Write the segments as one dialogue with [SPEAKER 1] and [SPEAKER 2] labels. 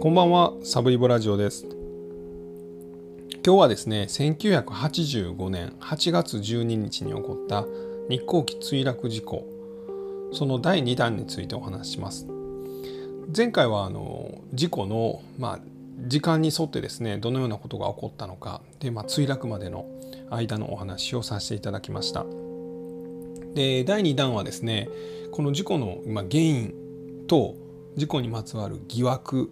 [SPEAKER 1] こんばんは、サブイボラジオです。今日はですね、1985年8月12日に起こった日航機墜落事故、その第2弾についてお話しします。前回はあの事故の、まあ、時間に沿ってですね、どのようなことが起こったのか、で、まあ、墜落までの間のお話をさせていただきました。で、第2弾はですね、この事故の原因と事故にまつわる疑惑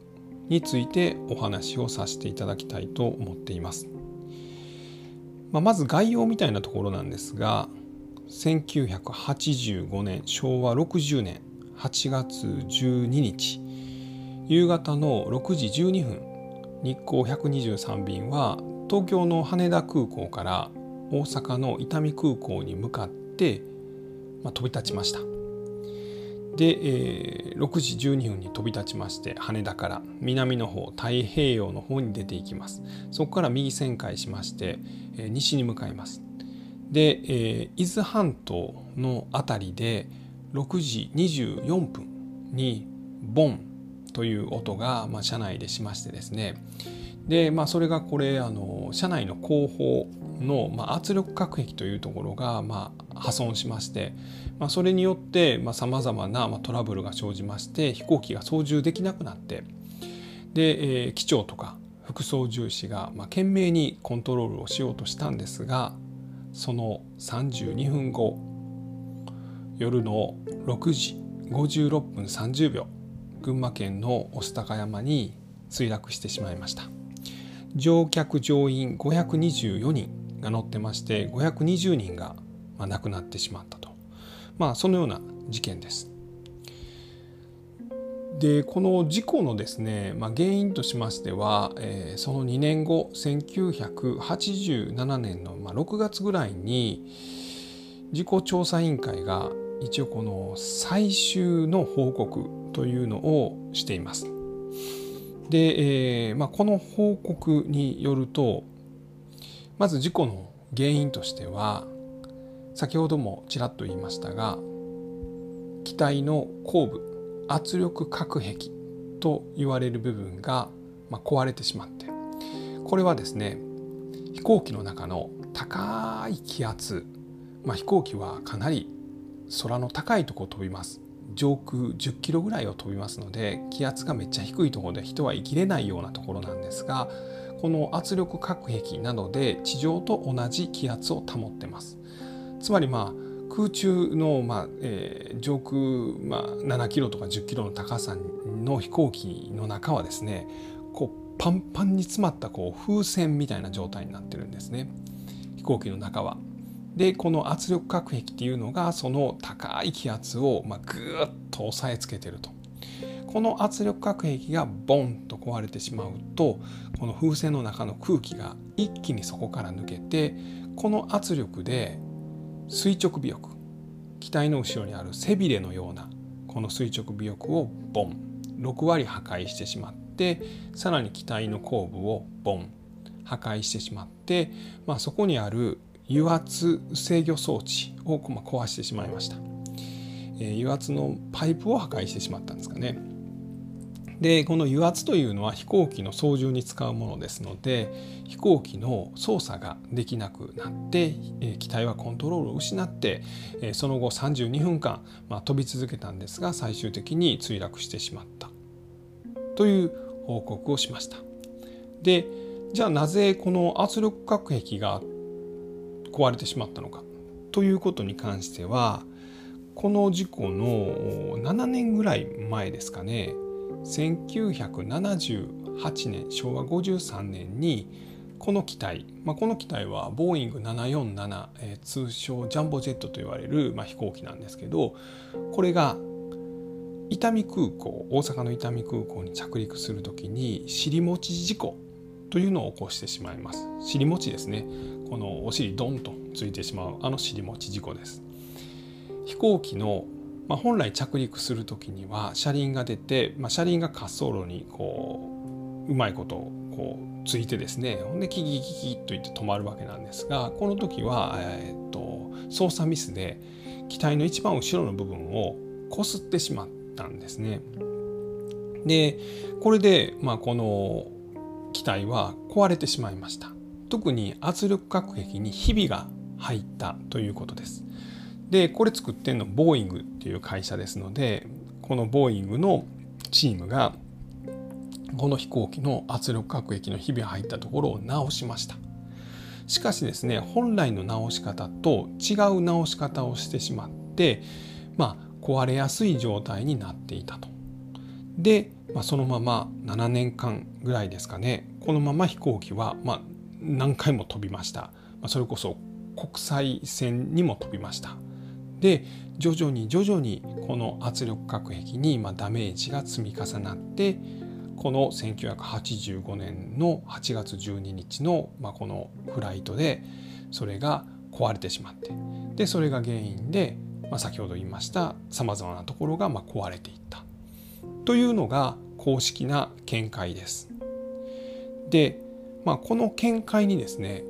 [SPEAKER 1] についてお話をさせていただきたいと思っています。まあ、まず概要みたいなところなんですが1985年昭和60年8月12日夕方の6時12分日航123便は東京の羽田空港から大阪の伊丹空港に向かって、まあ、飛び立ちました。で、えー、6時12分に飛び立ちまして羽田から南の方太平洋の方に出ていきます。そこから右旋回しまして、えー、西に向かいます。で、えー、伊豆半島の辺りで6時24分にボンという音が、まあ、車内でしましてですねで、まあ、それがこれあの車内の後方の、まあ、圧力隔壁というところが、まあ、破損しまして、まあ、それによってさまざ、まな、まあ、トラブルが生じまして飛行機が操縦できなくなってで、えー、機長とか副操縦士が、まあ、懸命にコントロールをしようとしたんですがその32分後夜の6時56分30秒群馬県の御巣鷹山に墜落してしまいました。乗客乗員524人が乗ってまして520人が亡くなってしまったと、まあ、そのような事件です。でこの事故のですね、まあ、原因としましては、えー、その2年後1987年の、まあ、6月ぐらいに事故調査委員会が一応この最終の報告というのをしています。で、えーまあ、この報告によるとまず事故の原因としては先ほどもちらっと言いましたが機体の後部圧力隔壁と言われる部分が、ま壊れてしまってこれはですね飛行機の中の高い気圧、まあ、飛行機はかなり空の高いところを飛びます。上空10キロぐらいを飛びますので気圧がめっちゃ低いところで人は生きれないようなところなんですがこの圧力隔壁などで地上と同じ気圧を保ってますつまりまあ空中の、まあえー、上空、まあ、7キロとか10キロの高さの飛行機の中はですねこうパンパンに詰まったこう風船みたいな状態になってるんですね飛行機の中は。でこの圧力隔壁っていうのがその高い気圧を、まあ、ぐーっと押さえつけてると。この圧力隔壁がボンと壊れてしまうとこの風船の中の空気が一気にそこから抜けてこの圧力で垂直尾翼機体の後ろにある背びれのようなこの垂直尾翼をボン6割破壊してしまってさらに機体の後部をボン破壊してしまって、まあ、そこにある油圧制御装置を壊してしまいました、え、油圧のパイプを破壊してしまったんですかね。でこの油圧というのは飛行機の操縦に使うものですので飛行機の操作ができなくなって、機体はコントロールを失って、その後32分間、まあ、飛び続けたんですが最終的に墜落してしまった。という報告をしました。でじゃあなぜこの圧力隔壁が壊れてしまったのか。ということに関してはこの事故の7年ぐらい前ですかね。1978年昭和53年にこの機体、まあ、この機体はボーイング747、えー、通称ジャンボジェットと言われる、まあ、飛行機なんですけどこれが伊丹空港大阪の伊丹空港に着陸する時に尻餅事故というのを起こしてしまいます。尻餅ですね。このお尻ドンとついてしまうあの尻餅事故です飛行機のまあ、本来着陸する時には車輪が出て、まあ、車輪が滑走路にこううまいことこうついてですねほんでキキキキといって止まるわけなんですがこの時は、えー、っと操作ミスで機体の一番後ろの部分をこすってしまったんですね。でこれで、まあ、この機体は壊れてしまいました特に圧力隔壁にひびが入ったということです。でこれ作ってるのボーイングっていう会社ですのでこのボーイングのチームがこの飛行機の圧力隔壁のひびが入ったところを直しました。しかしですね本来の直し方と違う直し方をしてしまってまあ壊れやすい状態になっていたと。で、まあ、そのまま7年間ぐらいですかね。このまま飛行機は、まあ、何回も飛びました、ま、それこそ国際線にも飛びました。で徐々に徐々にこの圧力隔壁にまダメージが積み重なってこの1985年の8月12日の、ま、このフライトでそれが壊れてしまってでそれが原因で、ま、先ほど言いましたさまざまなところがま壊れていった。というのが公式な見解です。で、まあ、この見解にですね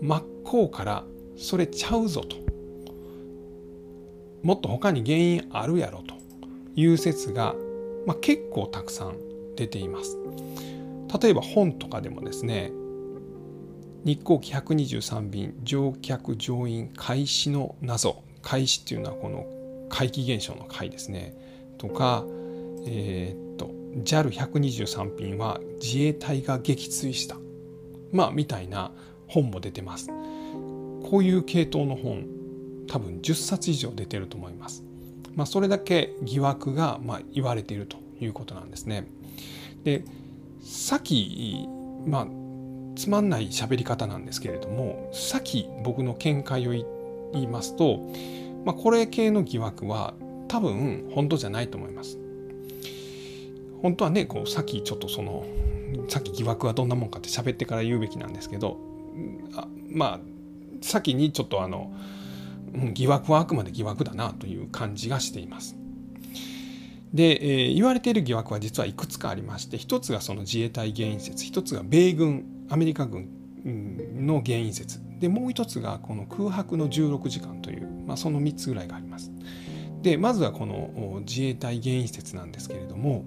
[SPEAKER 1] 真っ向からそれちゃうぞと。もっと他に原因あるやろと。いう説が、まあ、結構たくさん出ています。例えば本とかでもですね日航機123便乗客乗員開始の謎開始っていうのはこの怪奇現象の回ですね。とかえー、っと JAL123 便は自衛隊が撃墜した。まあみたいな本も出てます。こういう系統の本多分10冊以上出てると思います、まあ、それだけ疑惑がまあ言われているということなんですね。でさっきまあつまんない喋り方なんですけれどもさっき僕の見解を言いますと、まあ、これ系の疑惑は多分本当じゃないと思います。本当はねこうさっきちょっとそのさっき疑惑はどんなもんかって喋ってから言うべきなんですけどあまあ先にちょっとあの疑惑はあくまで疑惑だなという感じがしています。で、えー、言われている疑惑は実はいくつかありまして一つがその自衛隊原因説一つが米軍アメリカ軍の原因説でもう一つがこの空白の16時間という、まあ、その3つぐらいがあります。でまずはこの自衛隊原因説なんですけれども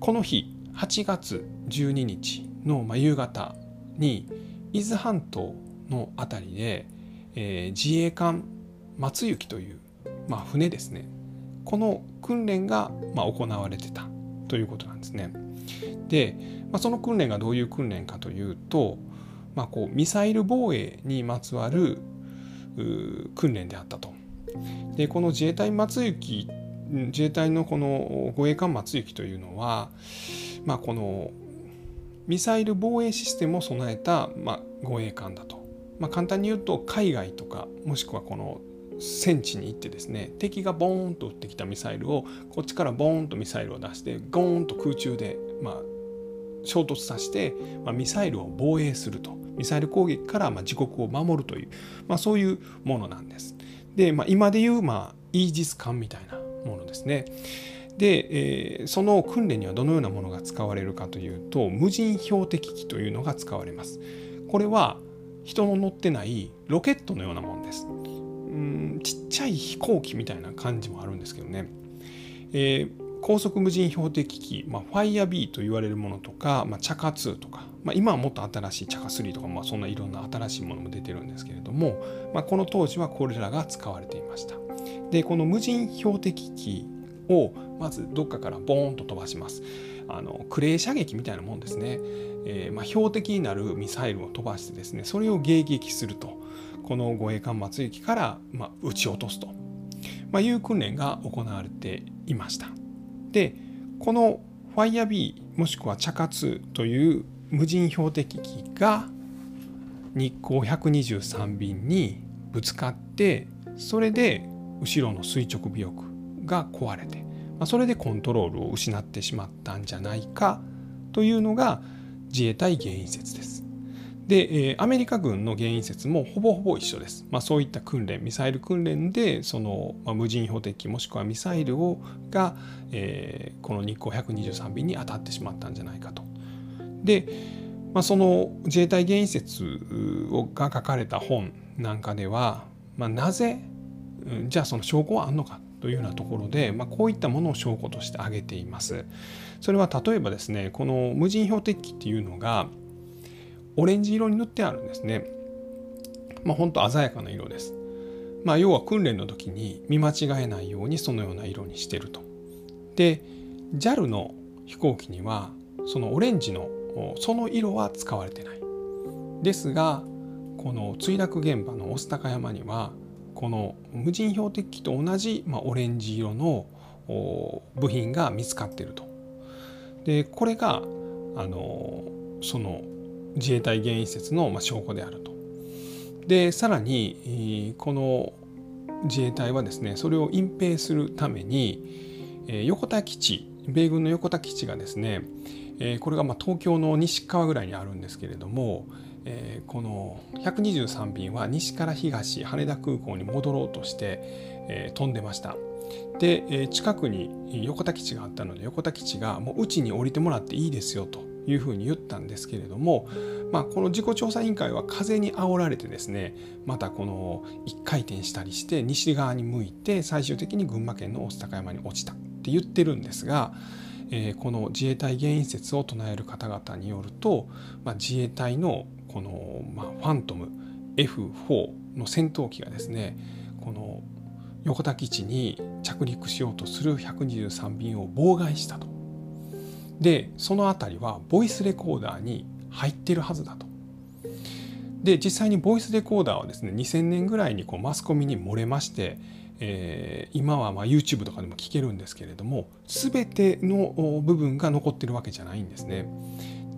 [SPEAKER 1] この日8月12日の夕方に伊豆半島の辺りで、えー、自衛艦松行という、まあ、船ですねこの訓練がまあ行われてたということなんですね。で、まあ、その訓練がどういう訓練かというと、まあ、こうミサイル防衛にまつわる訓練であったと。でこの自衛隊松行自衛隊のこの護衛艦松行というのは、まあ、このミサイル防衛システムを備えた、まあ、護衛艦だと。まあ、簡単に言うと海外とかもしくはこの戦地に行ってですね敵がボーンと撃ってきたミサイルをこっちからボーンとミサイルを出してゴーンと空中で、まあ、衝突させて、まあ、ミサイルを防衛するとミサイル攻撃からまあ自国を守るという、まあ、そういうものなんです。で、まあ、今でいう、まあ、イージス艦みたいなものですね。で、えー、その訓練にはどのようなものが使われるかというと無人標的機というのが使われます。これは人の乗ってないロケットのようなもんです。うんちっちゃい飛行機みたいな感じもあるんですけどね、えー、高速無人標的機、まあ、ファイアビーと言われるものとか、まあ、チャカ2とか、まあ、今はもっと新しいチャカ3とか、まあ、そんないろんな新しいものも出てるんですけれども、まあ、この当時はこれらが使われていましたでこの無人標的機をまずどっかからボーンと飛ばします。あのクレー射撃みたいなもんですね、えー、まあ、標的になるミサイルを飛ばしてですねそれを迎撃すると。この護衛艦松行から、まあ、撃ち落とすと、まあ、いう訓練が行われていました。でこのファイアビーもしくはチャカ2という無人標的機が日航123便にぶつかってそれで後ろの垂直尾翼が壊れて、ま、それでコントロールを失ってしまったんじゃないかというのが自衛隊原因説です。で、アメリカ軍の原因説もほぼほぼ一緒です。まあ、そういった訓練、ミサイル訓練で、その、まあ、無人標的もしくはミサイルをが、えー、この日航123便に当たってしまったんじゃないかと。で、まあ、その自衛隊原因説が書かれた本なんかでは、まあ、なぜじゃあその証拠はあんのかというようなところで、まあ、こういったものを証拠として挙げています。それは例えばですねこの無人標的機っていうのがオレンジ色に塗ってあるんですね。まあ、本当鮮やかな色です。まあ、要は訓練の時に見間違えないようにそのような色にしてると。で JAL の飛行機にはそのオレンジのその色は使われてない。ですがこの墜落現場の御巣鷹山にはこの無人標的機と同じ、まあ、オレンジ色の部品が見つかっていると。でこれがあのその自衛隊原因説の、まあ、証拠であると。でさらにこの自衛隊はですねそれを隠蔽するために横田基地米軍の横田基地がですねこれがま東京の西側ぐらいにあるんですけれどもえこの123便は西から東羽田空港に戻ろうとしてえ飛んでました。でえ近くに横田基地があったので横田基地がもううちに降りてもらっていいですよというふうに言ったんですけれどもまあ、この事故調査委員会は風に煽られてですねまたこの1回転したりして西側に向いて最終的に群馬県の御巣鷹山に落ちたって言ってるんですが、えー、この自衛隊原因説を唱える方々によると、まあ、自衛隊のこの、まあ、ファントム F4 の戦闘機がですねこの横田基地に着陸しようとする123便を妨害したと。でその辺りはボイスレコーダーに入ってるはずだと。で実際にボイスレコーダーはですね2000年ぐらいにこうマスコミに漏れまして、えー、今はま YouTube とかでも聞けるんですけれども全ての部分が残ってるわけじゃないんですね。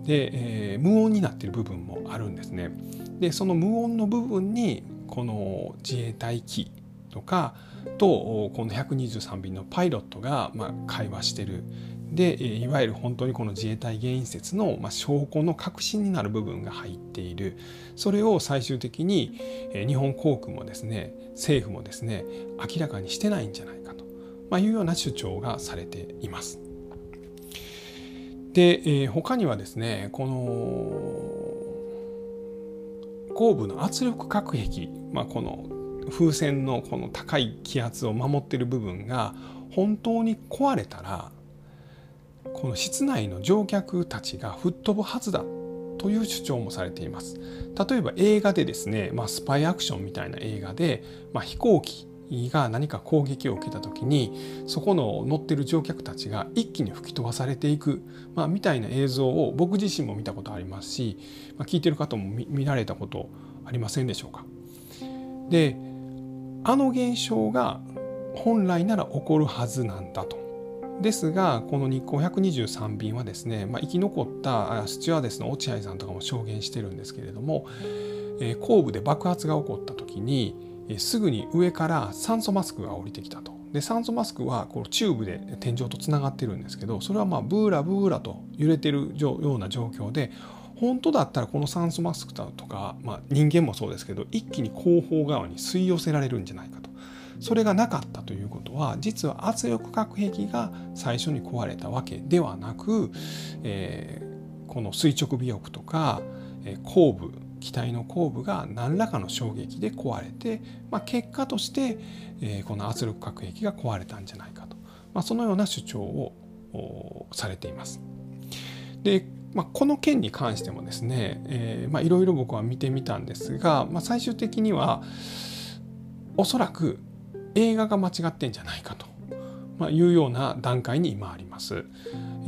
[SPEAKER 1] で、えー、無音になってる部分もあるんですね。でその無音の部分にこの自衛隊機とかとこの123便のパイロットがま会話してるでいわゆる本当にこの自衛隊原因説の、ま証拠の核心になる部分が入っているそれを最終的に日本航空もですね政府もですね明らかにしてないんじゃないかと、まいうような主張がされています。で、え他にはですねこの後部の圧力隔壁、まあ、この風船のこの高い気圧を守っている部分が本当に壊れたらこの室内の乗客たちが吹っ飛ぶはずだという主張もされています。例えば映画でですね、まあ、スパイアクションみたいな映画で、まあ、飛行機が何か攻撃を受けた時にそこの乗ってる乗客たちが一気に吹き飛ばされていく、まあ、みたいな映像を僕自身も見たことありますし、まあ、聞いてる方も見られたことありませんでしょうか。であの現象が本来なら起こるはずなんだとですがこの日光123便はですね、まあ、生き残ったスチュワーデスの落合さんとかも証言してるんですけれども、えー、後部で爆発が起こった時に、すぐに上から酸素マスクが降りてきたと。で酸素マスクはこうチューブで天井とつながってるんですけどそれはまあブーラブーラと揺れてるような状況で本当だったらこの酸素マスクだとか、まあ、人間もそうですけど一気に後方側に吸い寄せられるんじゃないかと。それがなかったということは実は圧力核兵器が最初に壊れたわけではなく、えー、この垂直尾翼とか、えー、後部機体の後部が何らかの衝撃で壊れて、まあ、結果として、えー、この圧力核兵器が壊れたんじゃないかと、まあ、そのような主張をされています。でまあ、この件に関してもですね、えーまあ、いろいろ僕は見てみたんですが、まあ、最終的にはおそらく映画が間違ってんじゃないかと、ま、いうような段階に今あります。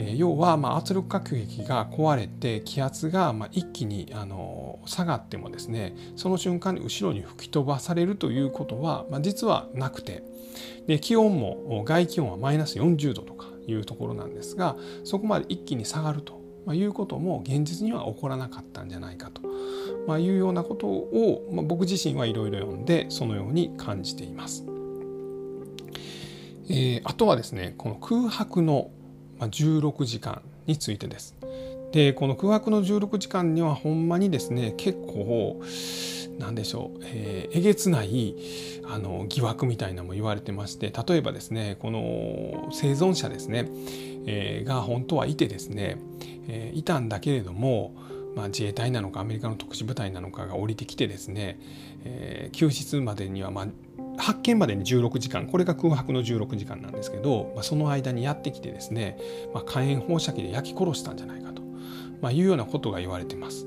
[SPEAKER 1] え、要はま圧力核兵器が壊れて気圧がま一気にあの下がってもですねその瞬間に後ろに吹き飛ばされるということは、ま、実はなくてで気温も外気温はマイナス40度とかいうところなんですがそこまで一気に下がるとまあ、いうことも現実には起こらなかったんじゃないかと、まあ、いうようなことを、まあ、僕自身はいろいろ読んでそのように感じています。えー、あとはですねこの空白の16時間についてです。でこの空白の16時間にはほんまにですね結構何でしょう、えー、えげつないあの疑惑みたいなのも言われてまして例えばですねこの生存者ですね、えー、が本当はいてですね、えー、いたんだけれども、まあ、自衛隊なのかアメリカの特殊部隊なのかが降りてきてですね、えー、救出までにはまあ発見までに16時間これが空白の16時間なんですけど、まあ、その間にやってきてですね、まあ、火炎放射器で焼き殺したんじゃないかと、まあ、いうようなことが言われてます。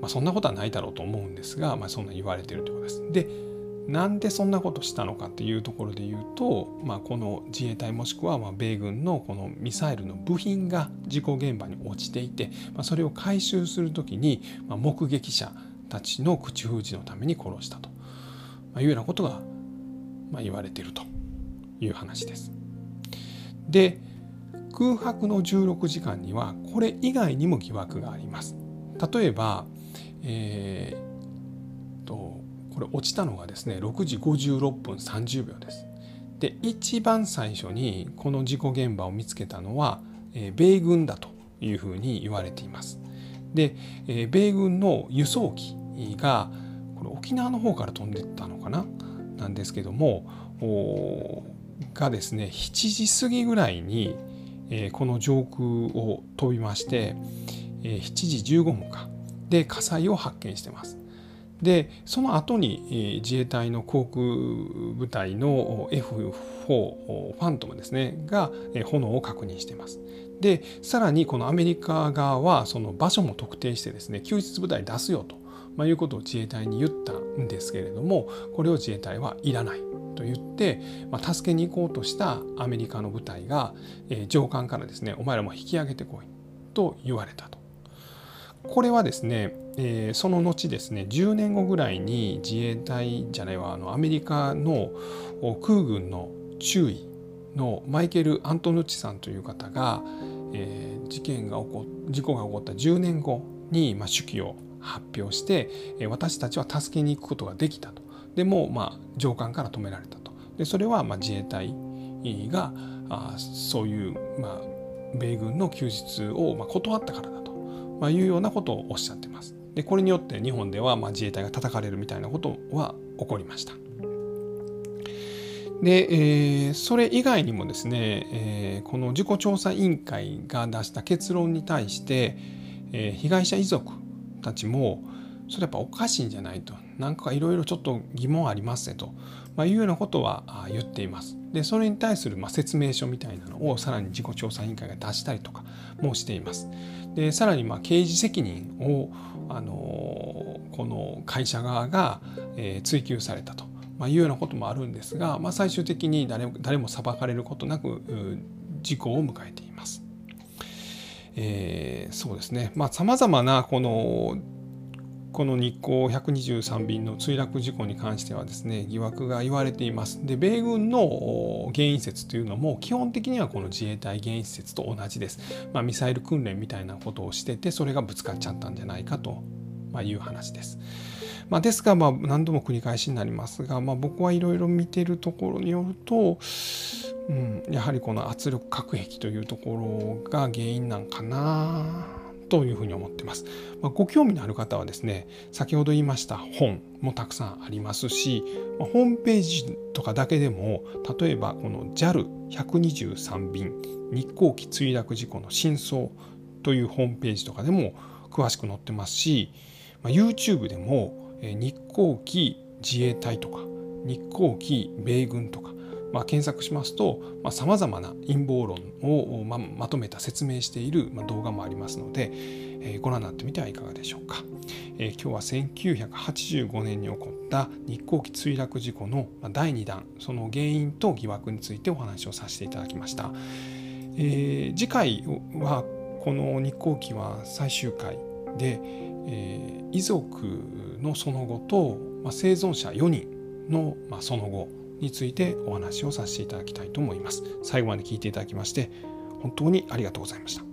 [SPEAKER 1] まあ、そんなことはないだろうと思うんですが、まあ、そんな言われてるということです。でなんでそんなことしたのかっていうところで言うと、まあ、この自衛隊もしくはま米軍のこのミサイルの部品が事故現場に落ちていて、まあ、それを回収する時に、ま目撃者たちの口封じのために殺したと、まいうようなことが、まあ言われているという話です。で空白の16時間にはこれ以外にも疑惑があります。例えば、えー、とこれ落ちたのがですね6時56分30秒です。で一番最初にこの事故現場を見つけたのは、えー、米軍だというふうに言われています。で、えー、米軍の輸送機がこれ沖縄の方から飛んでったのかななんですけどもがですね7時過ぎぐらいに、えー、この上空を飛びまして、えー、7時15分かで火災を発見してます。でその後に自衛隊の航空部隊の F4 ファントムですねが炎を確認しています。でさらにこのアメリカ側はその場所も特定してですね救出部隊出すよと、まあ、いうことを自衛隊に言ったんですけれどもこれを自衛隊はいらないと言って、まあ、助けに行こうとしたアメリカの部隊が、えー、上官からですねお前らも引き上げてこいと言われたと。これはですね、えー、その後ですね10年後ぐらいに自衛隊じゃないわあのアメリカの空軍の中尉のマイケル・アントヌッチさんという方が、えー、事件が起こ事故が起こった10年後に、まあ、手記を発表して、え、私たちは助けに行くことができたとでも、まあ、上官から止められたとでそれは、まあ、自衛隊があそういう、まあ、米軍の救出を、まあ、断ったからだとまあ、いうようなことをおっしゃってます。でこれによって日本ではまあ自衛隊が叩かれるみたいなことは起こりました。で、えー、それ以外にもですね、えー、この事故調査委員会が出した結論に対して、えー、被害者遺族たちもそれやっぱおかしいんじゃないとなんかいろいろちょっと疑問ありますねと、まあ、いうようなことは言っています。でそれに対するまあ説明書みたいなのをさらに事故調査委員会が出したりとかもしています。でさらにまあ刑事責任を、あのこの会社側が、え、追及されたと、まあ、いうようなこともあるんですが、まあ、最終的に誰誰も裁かれることなく事故を迎えています。えー、そうですねまあさまざまなこのこの日航123便の墜落事故に関してはですね疑惑が言われています。で米軍の原因説というのも基本的にはこの自衛隊原因説と同じです。まあ、ミサイル訓練みたいなことをしててそれがぶつかっちゃったんじゃないかという話です。まあ、ですが、まあ、何度も繰り返しになりますが、まあ、僕はいろいろ見てるところによると、うん、やはりこの圧力隔壁というところが原因なんかなというふうに思ってます。まあ、ご興味のある方はですね先ほど言いました本もたくさんありますし、まあ、ホームページとかだけでも例えばこの JAL123 便日航機墜落事故の真相というホームページとかでも詳しく載ってますし、まあ、YouTube でも日航機自衛隊とか日航機米軍とかまあ、検索しますとさまざ、まな陰謀論をままとめた説明している、動画もありますので、えー、ご覧になってみてはいかがでしょうか、えー、今日は1985年に起こった日航機墜落事故の第2弾その原因と疑惑についてお話をさせていただきました、えー、次回はこの日航機は最終回で、え遺族のその後と、ま生存者4人の、まその後についてお話をさせていただきたいと思います。最後まで聞いていただきまして本当にありがとうございました。